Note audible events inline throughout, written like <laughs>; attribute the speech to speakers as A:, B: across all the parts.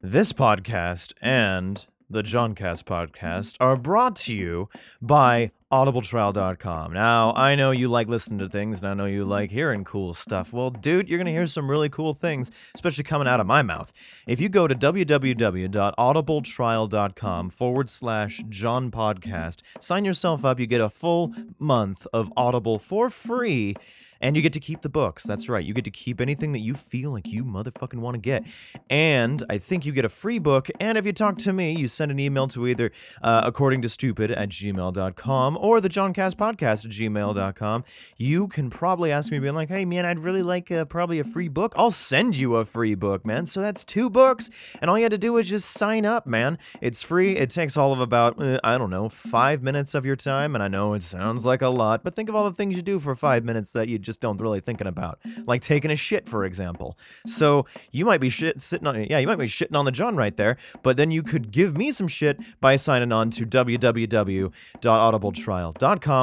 A: This podcast and the Johncast podcast are brought to you by audibletrial.com. Now, I know you like listening to things and I know you like hearing cool stuff. Well, dude, you're going to hear some really cool things, especially coming out of my mouth. If you go to www.audibletrial.com forward slash John Podcast, sign yourself up. You get a full month of Audible for free. And you get to keep the books. That's right. You get to keep anything that you feel like you motherfucking want to get. And I think you get a free book. And if you talk to me, you send an email to either uh, according to stupid at gmail.com or the Johncast podcast at gmail.com. You can probably ask me, being like, hey, man, I'd really like uh, probably a free book. I'll send you a free book, man. So that's two books. And all you had to do was just sign up, man. It's free. It takes all of about, uh, I don't know, five minutes of your time. And I know it sounds like a lot, but think of all the things you do for five minutes that you just don't really thinking about, like taking a shit, for example. So you might be shit sitting on, yeah, you might be shitting on the John right there, but then you could give me some shit by signing on to www.audibletrial.com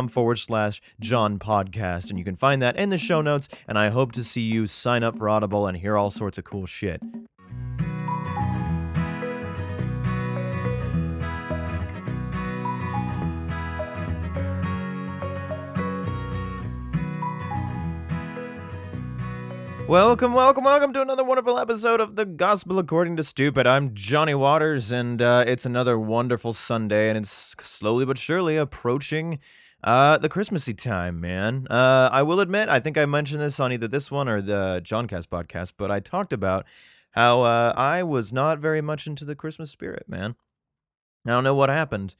A: forward slash John podcast, and you can find that in the show notes. And I hope to see you sign up for Audible and hear all sorts of cool shit. Welcome, welcome, welcome to another wonderful episode of the Gospel According to Stupid. I'm Johnny Waters, and uh, it's another wonderful Sunday, and it's slowly but surely approaching uh, the Christmassy time, man. Uh, I will admit, I think I mentioned this on either this one or the Johncast podcast, but I talked about how uh, I was not very much into the Christmas spirit, man. I don't know what happened,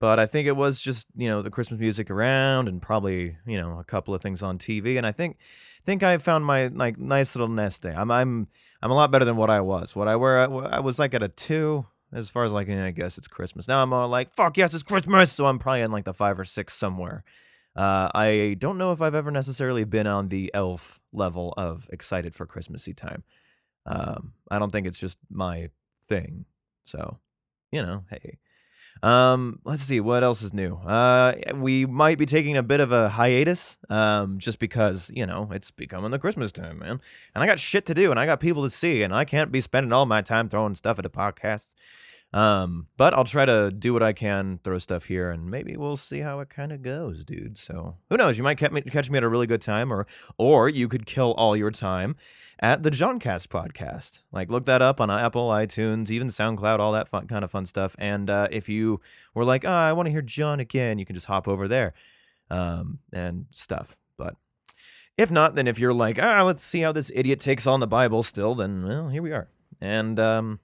A: but I think it was just you know the Christmas music around, and probably you know a couple of things on TV, and I think think I found my like nice little nest day. I'm I'm I'm a lot better than what I was. What I were I was like at a two as far as like I guess it's Christmas. Now I'm all like fuck yes it's Christmas, so I'm probably in like the five or six somewhere. Uh, I don't know if I've ever necessarily been on the elf level of excited for Christmassy time. Um, I don't think it's just my thing. So, you know, hey, um, let's see what else is new. Uh, we might be taking a bit of a hiatus, um, just because you know it's becoming the Christmas time, man, and I got shit to do, and I got people to see, and I can't be spending all my time throwing stuff at the podcasts. Um, but I'll try to do what I can, throw stuff here, and maybe we'll see how it kind of goes, dude. So who knows? You might catch me, catch me at a really good time, or or you could kill all your time at the Johncast podcast. Like look that up on Apple, iTunes, even SoundCloud, all that fun kind of fun stuff. And uh, if you were like, oh, I want to hear John again, you can just hop over there um, and stuff. But if not, then if you're like, ah, let's see how this idiot takes on the Bible still, then well, here we are. And um,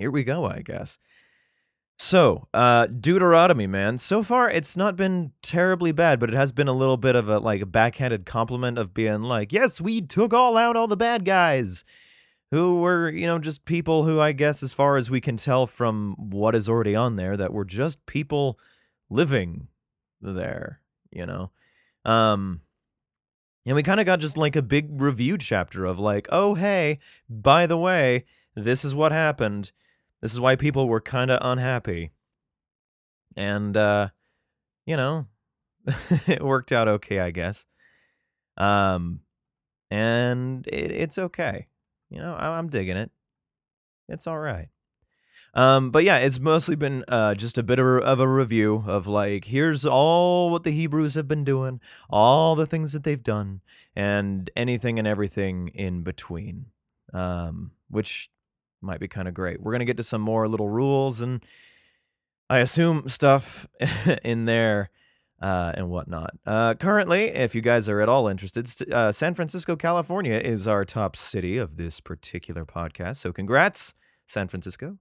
A: here we go, I guess. So, uh, Deuteronomy, man. So far, it's not been terribly bad, but it has been a little bit of a like backhanded compliment of being like, yes, we took all out all the bad guys, who were you know just people who I guess, as far as we can tell from what is already on there, that were just people living there, you know. Um, and we kind of got just like a big review chapter of like, oh hey, by the way, this is what happened this is why people were kind of unhappy. And, uh, you know, <laughs> it worked out okay, I guess. Um, and it, it's okay. You know, I, I'm digging it. It's all right. Um, but yeah, it's mostly been uh, just a bit of a review of like, here's all what the Hebrews have been doing, all the things that they've done, and anything and everything in between. Um, which might be kind of great. We're going to get to some more little rules and I assume stuff <laughs> in there uh, and whatnot. Uh, currently, if you guys are at all interested, uh, San Francisco, California is our top city of this particular podcast. So congrats, San Francisco.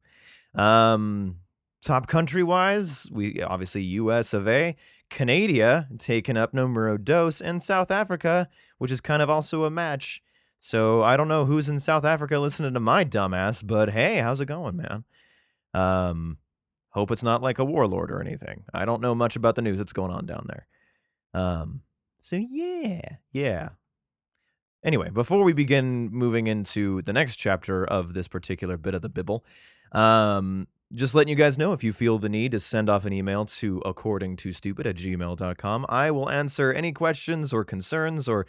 A: Um, top country wise, we obviously US of A, Canada taking up numero dos, and South Africa, which is kind of also a match so I don't know who's in South Africa listening to my dumbass, but hey, how's it going, man? Um, hope it's not like a warlord or anything. I don't know much about the news that's going on down there. Um, so yeah, yeah. Anyway, before we begin moving into the next chapter of this particular bit of the Bible, um, just letting you guys know if you feel the need to send off an email to according to stupid at gmail.com, I will answer any questions or concerns or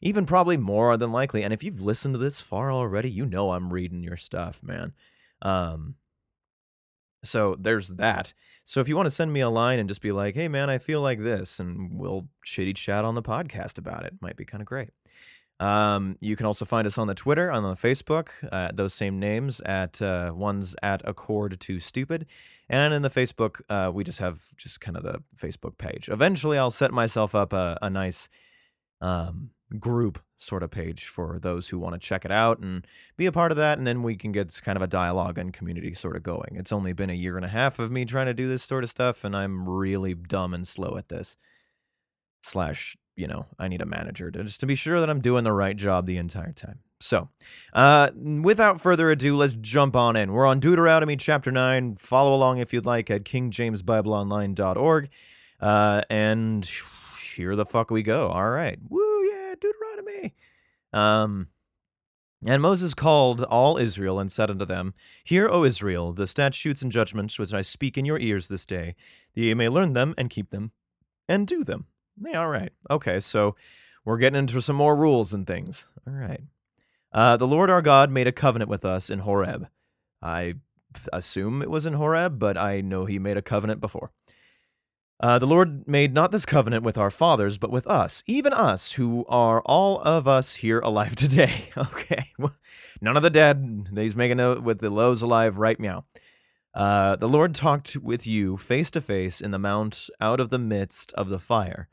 A: even probably more than likely. And if you've listened to this far already, you know I'm reading your stuff, man. Um, so there's that. So if you want to send me a line and just be like, "Hey man, I feel like this," and we'll shitty chat on the podcast about it, might be kind of great. Um, you can also find us on the Twitter, on the Facebook, uh, those same names at uh, one's at Accord to Stupid, and in the Facebook, uh, we just have just kind of the Facebook page. Eventually, I'll set myself up a, a nice um, group sort of page for those who want to check it out and be a part of that, and then we can get kind of a dialogue and community sort of going. It's only been a year and a half of me trying to do this sort of stuff, and I'm really dumb and slow at this. Slash, you know, I need a manager to just to be sure that I'm doing the right job the entire time. So, uh, without further ado, let's jump on in. We're on Deuteronomy chapter 9. Follow along if you'd like at kingjamesbibleonline.org. Uh, and here the fuck we go. All right. Woo, yeah, Deuteronomy. Um, and Moses called all Israel and said unto them, Hear, O Israel, the statutes and judgments which I speak in your ears this day, that ye may learn them and keep them and do them. Yeah, all right. Okay, so we're getting into some more rules and things. All right. Uh, the Lord our God made a covenant with us in Horeb. I assume it was in Horeb, but I know he made a covenant before. Uh, the Lord made not this covenant with our fathers, but with us, even us, who are all of us here alive <laughs> today. okay. <laughs> None of the dead. He's making a with the lows alive, right meow. Uh, the Lord talked with you face to face in the mount out of the midst of the fire.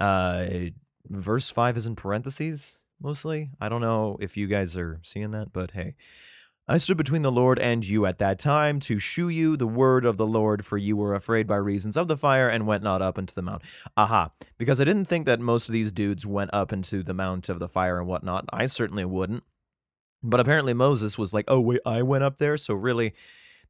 A: Uh, verse 5 is in parentheses mostly. I don't know if you guys are seeing that, but hey. I stood between the Lord and you at that time to shew you the word of the Lord, for you were afraid by reasons of the fire and went not up into the mount. Aha. Because I didn't think that most of these dudes went up into the mount of the fire and whatnot. I certainly wouldn't. But apparently Moses was like, oh, wait, I went up there. So really,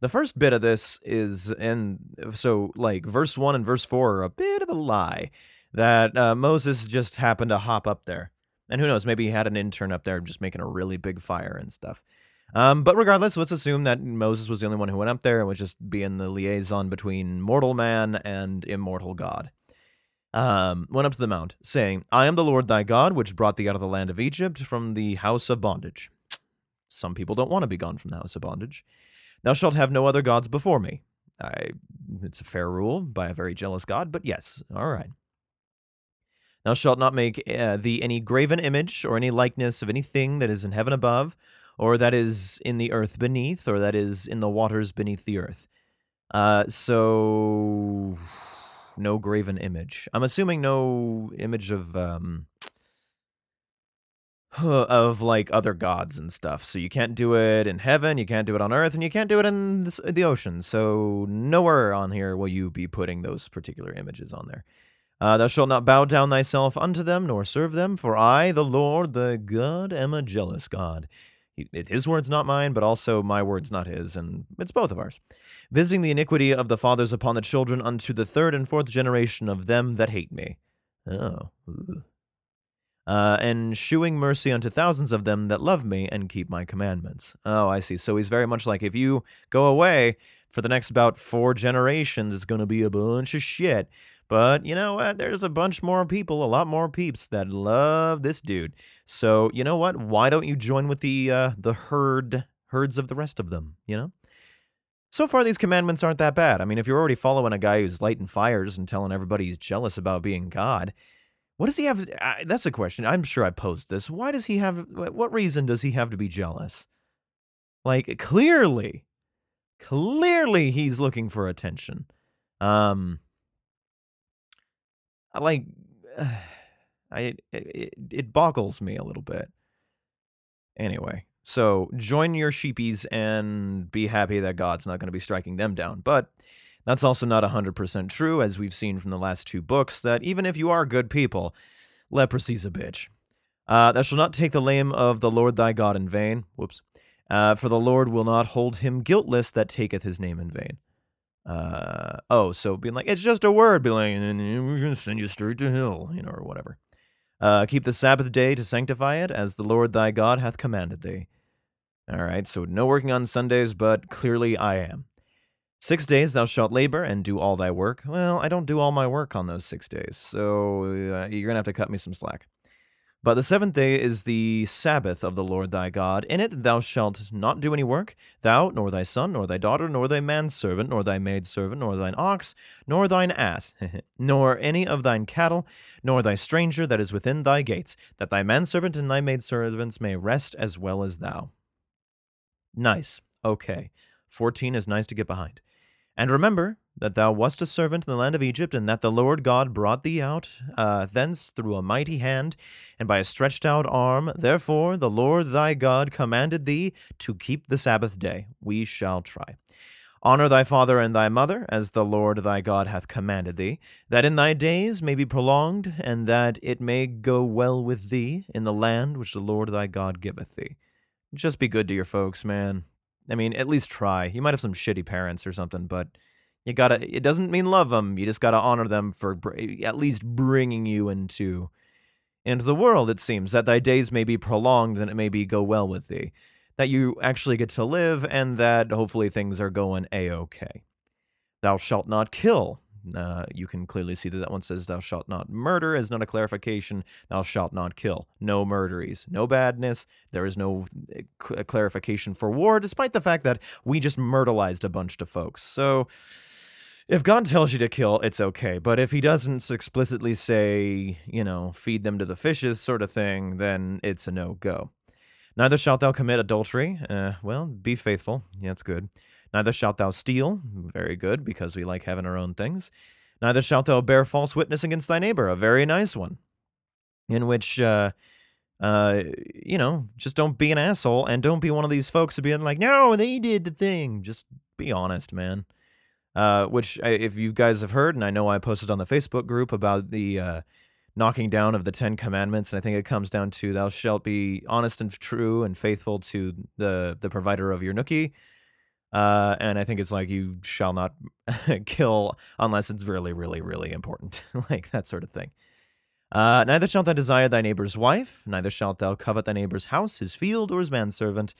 A: the first bit of this is, and so like verse 1 and verse 4 are a bit of a lie that uh, Moses just happened to hop up there. And who knows, maybe he had an intern up there just making a really big fire and stuff. Um, but regardless, let's assume that Moses was the only one who went up there and was just being the liaison between mortal man and immortal God. Um, went up to the mount, saying, I am the Lord thy God, which brought thee out of the land of Egypt from the house of bondage. Some people don't want to be gone from the house of bondage. Thou shalt have no other gods before me. I, it's a fair rule by a very jealous God, but yes, all right. Thou shalt not make uh, thee any graven image or any likeness of anything that is in heaven above, or that is in the earth beneath, or that is in the waters beneath the earth. Uh, so no graven image. I'm assuming no image of um <sighs> of like other gods and stuff. So you can't do it in heaven, you can't do it on earth, and you can't do it in the ocean. So nowhere on here will you be putting those particular images on there. Uh, thou shalt not bow down thyself unto them, nor serve them, for I, the Lord, the God, am a jealous God. His words, not mine, but also my words, not his, and it's both of ours. Visiting the iniquity of the fathers upon the children unto the third and fourth generation of them that hate me. Oh. Uh, and shewing mercy unto thousands of them that love me and keep my commandments. Oh, I see. So he's very much like if you go away for the next about four generations, it's going to be a bunch of shit. But you know what? There's a bunch more people, a lot more peeps that love this dude. So you know what? Why don't you join with the uh, the herd herds of the rest of them? You know. So far, these commandments aren't that bad. I mean, if you're already following a guy who's lighting fires and telling everybody he's jealous about being God, what does he have? Uh, that's a question. I'm sure I posed this. Why does he have? What reason does he have to be jealous? Like clearly, clearly he's looking for attention. Um, like <sighs> I it, it boggles me a little bit. Anyway, so join your sheepies and be happy that God's not going to be striking them down. But that's also not 100% true, as we've seen from the last two books, that even if you are good people, leprosy's a bitch. Uh, thou shalt not take the name of the Lord thy God in vain. Whoops. Uh, for the Lord will not hold him guiltless that taketh his name in vain. Uh, oh, so being like, it's just a word, be like, we're going to send you straight to hell, you know, or whatever. Uh, keep the Sabbath day to sanctify it, as the Lord thy God hath commanded thee. All right, so no working on Sundays, but clearly I am. Six days thou shalt labor and do all thy work. Well, I don't do all my work on those six days, so uh, you're going to have to cut me some slack. But the seventh day is the Sabbath of the Lord thy God. In it thou shalt not do any work, thou, nor thy son, nor thy daughter, nor thy manservant, nor thy maidservant, nor thine ox, nor thine ass, <laughs> nor any of thine cattle, nor thy stranger that is within thy gates, that thy manservant and thy maidservants may rest as well as thou. Nice. Okay. 14 is nice to get behind. And remember that thou wast a servant in the land of Egypt, and that the Lord God brought thee out uh, thence through a mighty hand and by a stretched out arm. Therefore the Lord thy God commanded thee to keep the Sabbath day. We shall try. Honor thy father and thy mother, as the Lord thy God hath commanded thee, that in thy days may be prolonged, and that it may go well with thee in the land which the Lord thy God giveth thee. Just be good to your folks, man. I mean, at least try. You might have some shitty parents or something, but you gotta. It doesn't mean love them. You just gotta honor them for at least bringing you into into the world. It seems that thy days may be prolonged and it may be go well with thee. That you actually get to live, and that hopefully things are going a okay. Thou shalt not kill. Uh, you can clearly see that that one says, Thou shalt not murder, is not a clarification. Thou shalt not kill. No murderies, no badness. There is no uh, clarification for war, despite the fact that we just myrtleized a bunch of folks. So, if God tells you to kill, it's okay. But if He doesn't explicitly say, you know, feed them to the fishes, sort of thing, then it's a no go. Neither shalt thou commit adultery. Uh, well, be faithful. Yeah, it's good. Neither shalt thou steal. Very good, because we like having our own things. Neither shalt thou bear false witness against thy neighbor. A very nice one. In which, uh, uh, you know, just don't be an asshole and don't be one of these folks who being like, no, they did the thing. Just be honest, man. Uh, which, I, if you guys have heard, and I know I posted on the Facebook group about the uh, knocking down of the Ten Commandments, and I think it comes down to thou shalt be honest and true and faithful to the the provider of your nookie uh, and I think it's like you shall not <laughs> kill unless it's really, really, really important, <laughs> like that sort of thing. Uh, neither shalt thou desire thy neighbor's wife, neither shalt thou covet thy neighbor's house, his field, or his manservant,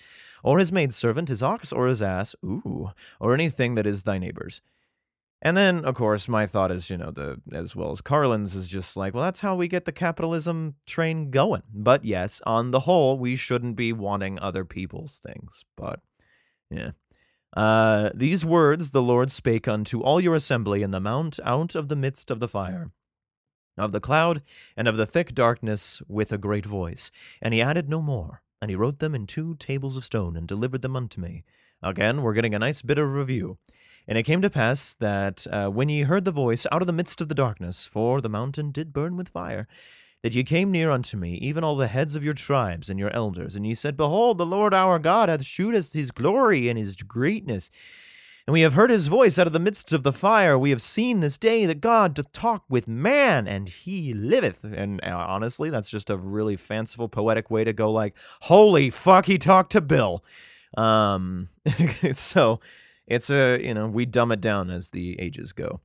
A: or his maidservant, his ox, or his ass, ooh, or anything that is thy neighbor's. And then, of course, my thought is, you know, the as well as Carlin's is just like, well, that's how we get the capitalism train going. But yes, on the whole, we shouldn't be wanting other people's things. But yeah. Uh, these words the Lord spake unto all your assembly in the mount out of the midst of the fire, of the cloud, and of the thick darkness with a great voice. And he added no more. And he wrote them in two tables of stone and delivered them unto me. Again, we're getting a nice bit of review. And it came to pass that uh, when ye heard the voice out of the midst of the darkness, for the mountain did burn with fire, that ye came near unto me, even all the heads of your tribes and your elders, and ye said, Behold, the Lord our God hath shewed us his glory and his greatness. And we have heard his voice out of the midst of the fire. We have seen this day that God doth talk with man, and he liveth. And uh, honestly, that's just a really fanciful, poetic way to go like, holy fuck, he talked to Bill. Um, <laughs> so it's a, you know, we dumb it down as the ages go.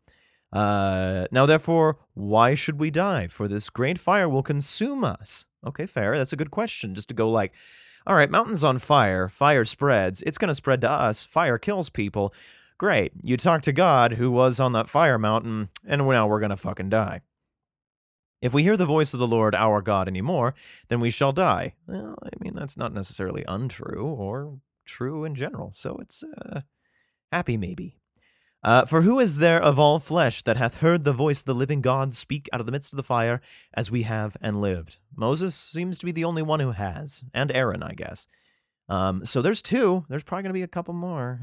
A: Uh, now, therefore, why should we die? For this great fire will consume us. Okay, fair. That's a good question. Just to go like, all right, mountain's on fire, fire spreads, it's going to spread to us, fire kills people. Great. You talk to God who was on that fire mountain, and now we're going to fucking die. If we hear the voice of the Lord our God anymore, then we shall die. Well, I mean, that's not necessarily untrue or true in general. So it's uh, happy maybe. Uh, for who is there of all flesh that hath heard the voice of the living God speak out of the midst of the fire, as we have and lived? Moses seems to be the only one who has, and Aaron, I guess. Um, so there's two. There's probably going to be a couple more.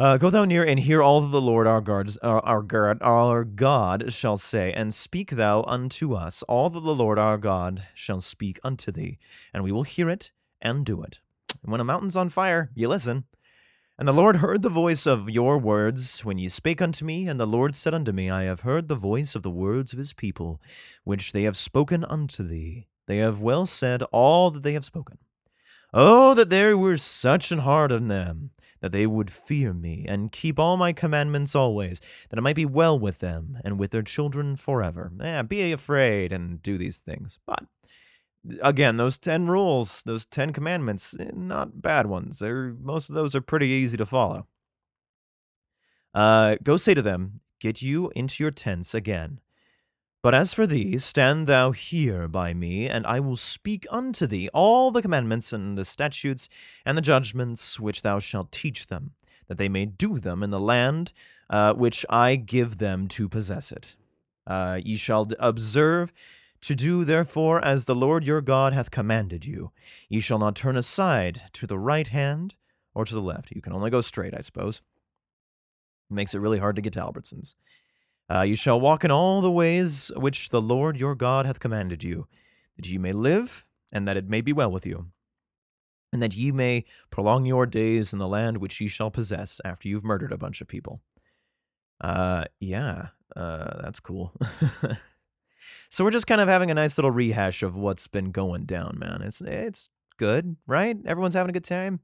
A: Uh, go thou near and hear all that the Lord our God, our, our, God, our God shall say, and speak thou unto us all that the Lord our God shall speak unto thee, and we will hear it and do it. And when a mountain's on fire, you listen. And the Lord heard the voice of your words when ye spake unto me, and the Lord said unto me, I have heard the voice of the words of his people, which they have spoken unto thee. They have well said all that they have spoken. Oh, that there were such an heart in them, that they would fear me, and keep all my commandments always, that it might be well with them, and with their children forever. Eh, be afraid, and do these things. But again, those 10 rules, those 10 commandments, eh, not bad ones. They're most of those are pretty easy to follow. Uh, go say to them, Get you into your tents again. But as for thee, stand thou here by me, and I will speak unto thee all the commandments and the statutes and the judgments which thou shalt teach them, that they may do them in the land uh, which I give them to possess it. Uh, ye shall observe to do therefore as the Lord your God hath commanded you. Ye shall not turn aside to the right hand or to the left. You can only go straight, I suppose. It makes it really hard to get to Albertsons. Uh, you shall walk in all the ways which the Lord your God hath commanded you, that ye may live, and that it may be well with you, and that ye may prolong your days in the land which ye shall possess after you've murdered a bunch of people. Uh, yeah, uh, that's cool. <laughs> so we're just kind of having a nice little rehash of what's been going down, man. It's it's good, right? Everyone's having a good time.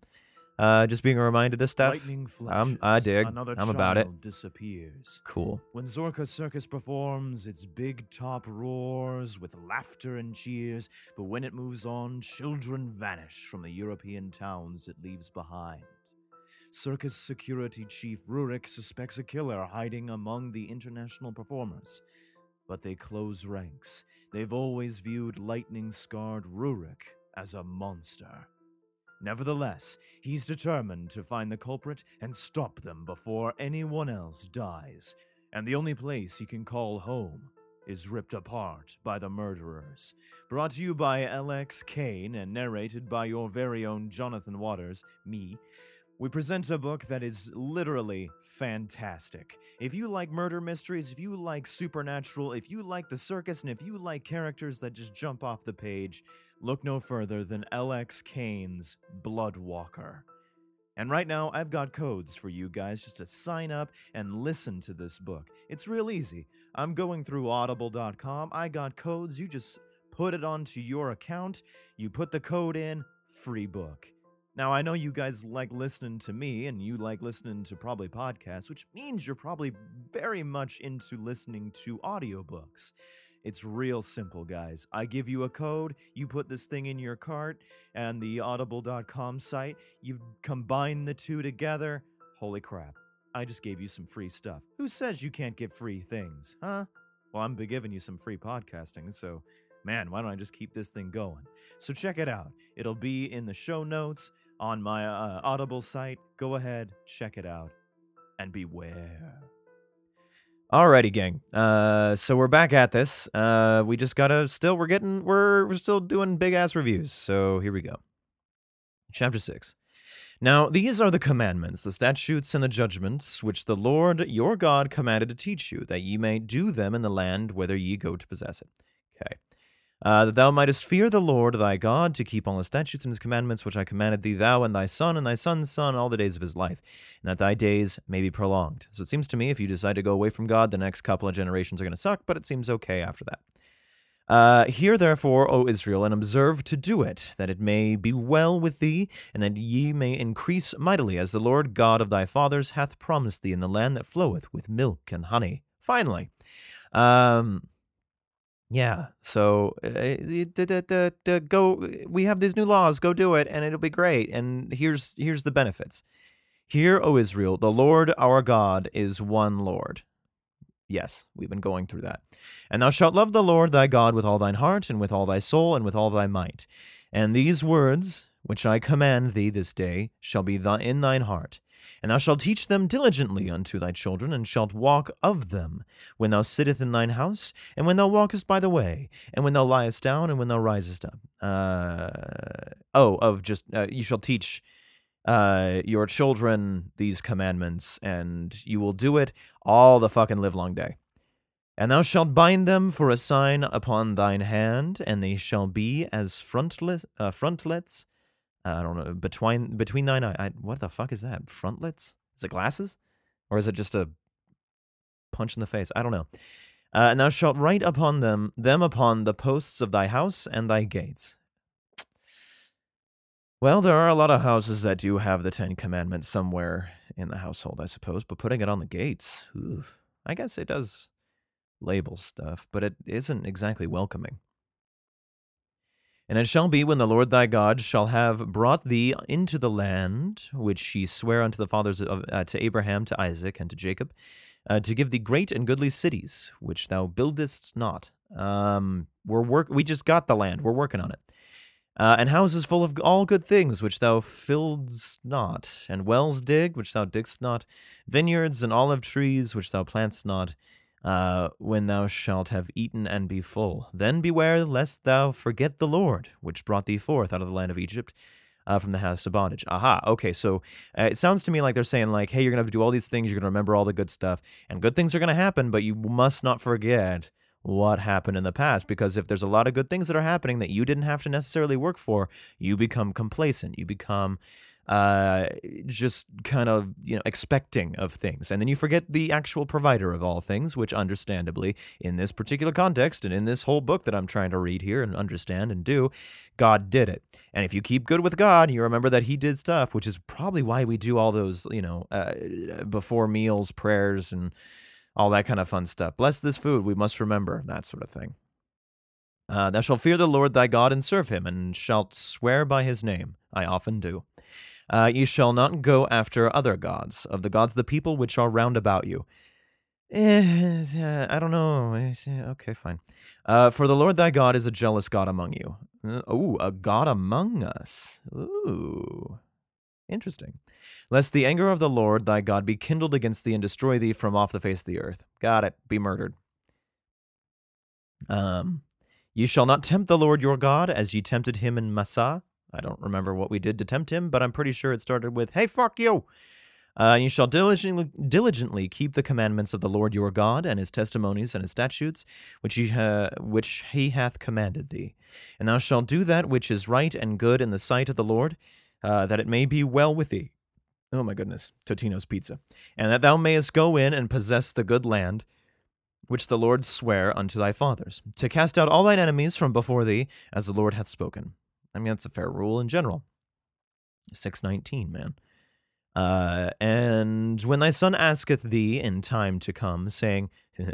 A: Uh, just being reminded of stuff. I'm, I dig. I'm about it.
B: Disappears.
A: Cool.
B: When Zorka Circus performs, its big top roars with laughter and cheers, but when it moves on, children vanish from the European towns it leaves behind. Circus security chief Rurik suspects a killer hiding among the international performers, but they close ranks. They've always viewed lightning scarred Rurik as a monster. Nevertheless, he's determined to find the culprit and stop them before anyone else dies. And the only place he can call home is ripped apart by the murderers. Brought to you by LX Cain and narrated by your very own Jonathan Waters, me. We present a book that is literally fantastic. If you like murder mysteries, if you like supernatural, if you like the circus, and if you like characters that just jump off the page, look no further than LX Cain's Bloodwalker. And right now, I've got codes for you guys just to sign up and listen to this book. It's real easy. I'm going through audible.com. I got codes. You just put it onto your account, you put the code in, free book. Now, I know you guys like listening to me and you like listening to probably podcasts, which means you're probably very much into listening to audiobooks. It's real simple, guys. I give you a code, you put this thing in your cart, and the audible.com site, you combine the two together. Holy crap. I just gave you some free stuff. Who says you can't get free things, huh? Well, I'm giving you some free podcasting, so man, why don't I just keep this thing going? So check it out. It'll be in the show notes on my uh, Audible site. Go ahead, check it out, and beware.
A: Alrighty, gang. Uh, so we're back at this. Uh, we just gotta still. We're getting. We're we're still doing big ass reviews. So here we go. Chapter six. Now these are the commandments, the statutes, and the judgments which the Lord your God commanded to teach you, that ye may do them in the land whither ye go to possess it. Okay. Uh, that thou mightest fear the Lord thy God, to keep all his statutes and his commandments, which I commanded thee, thou and thy son and thy son's son, all the days of his life, and that thy days may be prolonged. So it seems to me if you decide to go away from God, the next couple of generations are going to suck, but it seems okay after that. Uh, hear therefore, O Israel, and observe to do it, that it may be well with thee, and that ye may increase mightily, as the Lord God of thy fathers hath promised thee in the land that floweth with milk and honey. Finally, um, yeah. So uh, go. We have these new laws. Go do it, and it'll be great. And here's here's the benefits. Hear, O Israel, the Lord our God is one Lord. Yes, we've been going through that. And thou shalt love the Lord thy God with all thine heart, and with all thy soul, and with all thy might. And these words which I command thee this day shall be in thine heart. And thou shalt teach them diligently unto thy children, and shalt walk of them, when thou sittest in thine house, and when thou walkest by the way, and when thou liest down, and when thou risest up. Uh, oh, of just, uh, you shall teach uh, your children these commandments, and you will do it all the fucking livelong day. And thou shalt bind them for a sign upon thine hand, and they shall be as frontlets, uh, frontlets I don't know between between thine eye. I, what the fuck is that? Frontlets? Is it glasses, or is it just a punch in the face? I don't know. Uh, and thou shalt write upon them them upon the posts of thy house and thy gates. Well, there are a lot of houses that do have the Ten Commandments somewhere in the household, I suppose, but putting it on the gates, oof, I guess it does label stuff, but it isn't exactly welcoming. And it shall be when the Lord thy God shall have brought thee into the land which he sware unto the fathers of uh, to Abraham, to Isaac, and to Jacob, uh, to give thee great and goodly cities, which thou buildest not. Um, we're work. We just got the land. We're working on it. Uh, and houses full of all good things, which thou filledst not, and wells dig, which thou diggest not, vineyards and olive trees, which thou plantest not. Uh, when thou shalt have eaten and be full, then beware lest thou forget the Lord, which brought thee forth out of the land of Egypt, uh, from the house of bondage. Aha. Okay. So uh, it sounds to me like they're saying like, hey, you're gonna have to do all these things. You're gonna remember all the good stuff, and good things are gonna happen, but you must not forget what happened in the past because if there's a lot of good things that are happening that you didn't have to necessarily work for you become complacent you become uh, just kind of you know expecting of things and then you forget the actual provider of all things which understandably in this particular context and in this whole book that i'm trying to read here and understand and do god did it and if you keep good with god you remember that he did stuff which is probably why we do all those you know uh, before meals prayers and all that kind of fun stuff. Bless this food, we must remember, that sort of thing. Uh, thou shalt fear the Lord thy God and serve him, and shalt swear by his name. I often do. Uh, ye shall not go after other gods, of the gods the people which are round about you. Eh, I don't know. Okay, fine. Uh, for the Lord thy God is a jealous God among you. Ooh, a God among us. Ooh. Interesting. Lest the anger of the Lord thy God be kindled against thee and destroy thee from off the face of the earth. Got it. Be murdered. Um, ye shall not tempt the Lord your God as ye tempted him in Massah. I don't remember what we did to tempt him, but I'm pretty sure it started with, hey, fuck you. Uh, you shall diligently, diligently keep the commandments of the Lord your God and his testimonies and his statutes, which he, ha- which he hath commanded thee. And thou shalt do that which is right and good in the sight of the Lord, uh, that it may be well with thee. Oh my goodness, Totino's Pizza. And that thou mayest go in and possess the good land which the Lord sware unto thy fathers, to cast out all thine enemies from before thee, as the Lord hath spoken. I mean, that's a fair rule in general. 619, man. Uh, and when thy son asketh thee in time to come, saying, <laughs>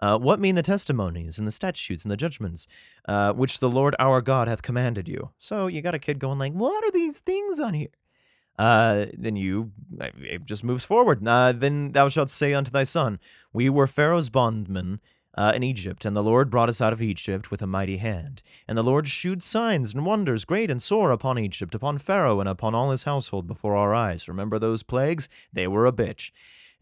A: uh, What mean the testimonies and the statutes and the judgments uh, which the Lord our God hath commanded you? So you got a kid going like, What are these things on here? uh, then you it just moves forward. Uh, then thou shalt say unto thy son, We were Pharaoh's bondmen uh, in Egypt, and the Lord brought us out of Egypt with a mighty hand. And the Lord shewed signs and wonders great and sore upon Egypt, upon Pharaoh, and upon all his household before our eyes. Remember those plagues? They were a bitch.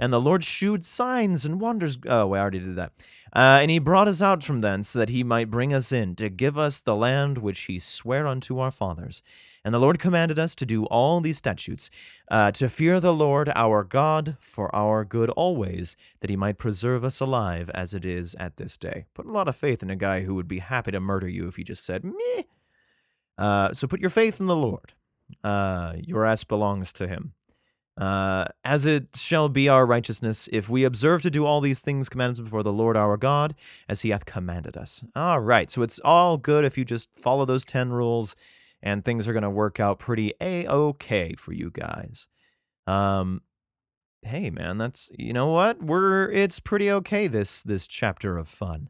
A: And the Lord shewed signs and wonders. Oh, I already did that. Uh, and he brought us out from thence, that he might bring us in, to give us the land which he sware unto our fathers. And the Lord commanded us to do all these statutes, uh, to fear the Lord our God for our good always, that he might preserve us alive as it is at this day. Put a lot of faith in a guy who would be happy to murder you if you just said, meh. Uh, so put your faith in the Lord. Uh, your ass belongs to him. Uh, as it shall be our righteousness if we observe to do all these things commanded before the Lord our God, as he hath commanded us. All right, so it's all good if you just follow those 10 rules and things are going to work out pretty a-okay for you guys. Um hey man, that's you know what? We're it's pretty okay this this chapter of fun.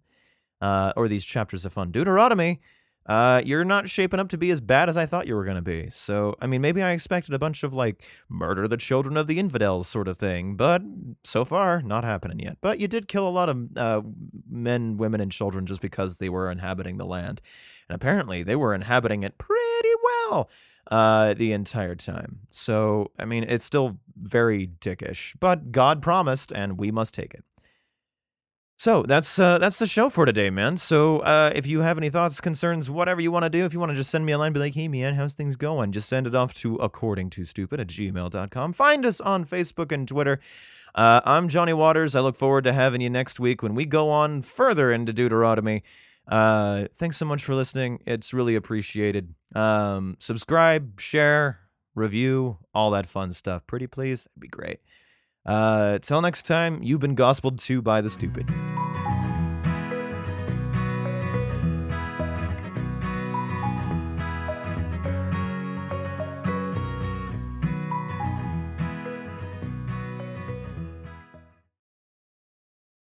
A: Uh or these chapters of fun. Deuteronomy uh, you're not shaping up to be as bad as I thought you were going to be. So, I mean, maybe I expected a bunch of like murder the children of the infidels sort of thing, but so far, not happening yet. But you did kill a lot of uh, men, women, and children just because they were inhabiting the land. And apparently, they were inhabiting it pretty well uh, the entire time. So, I mean, it's still very dickish, but God promised, and we must take it. So that's uh, that's the show for today, man. So uh, if you have any thoughts, concerns, whatever you want to do, if you want to just send me a line, be like, hey man, how's things going? Just send it off to according to stupid at gmail.com. Find us on Facebook and Twitter. Uh, I'm Johnny Waters. I look forward to having you next week when we go on further into Deuteronomy. Uh, thanks so much for listening. It's really appreciated. Um, subscribe, share, review, all that fun stuff. Pretty please, it'd be great. Uh, till next time, you've been gospeled to by the stupid.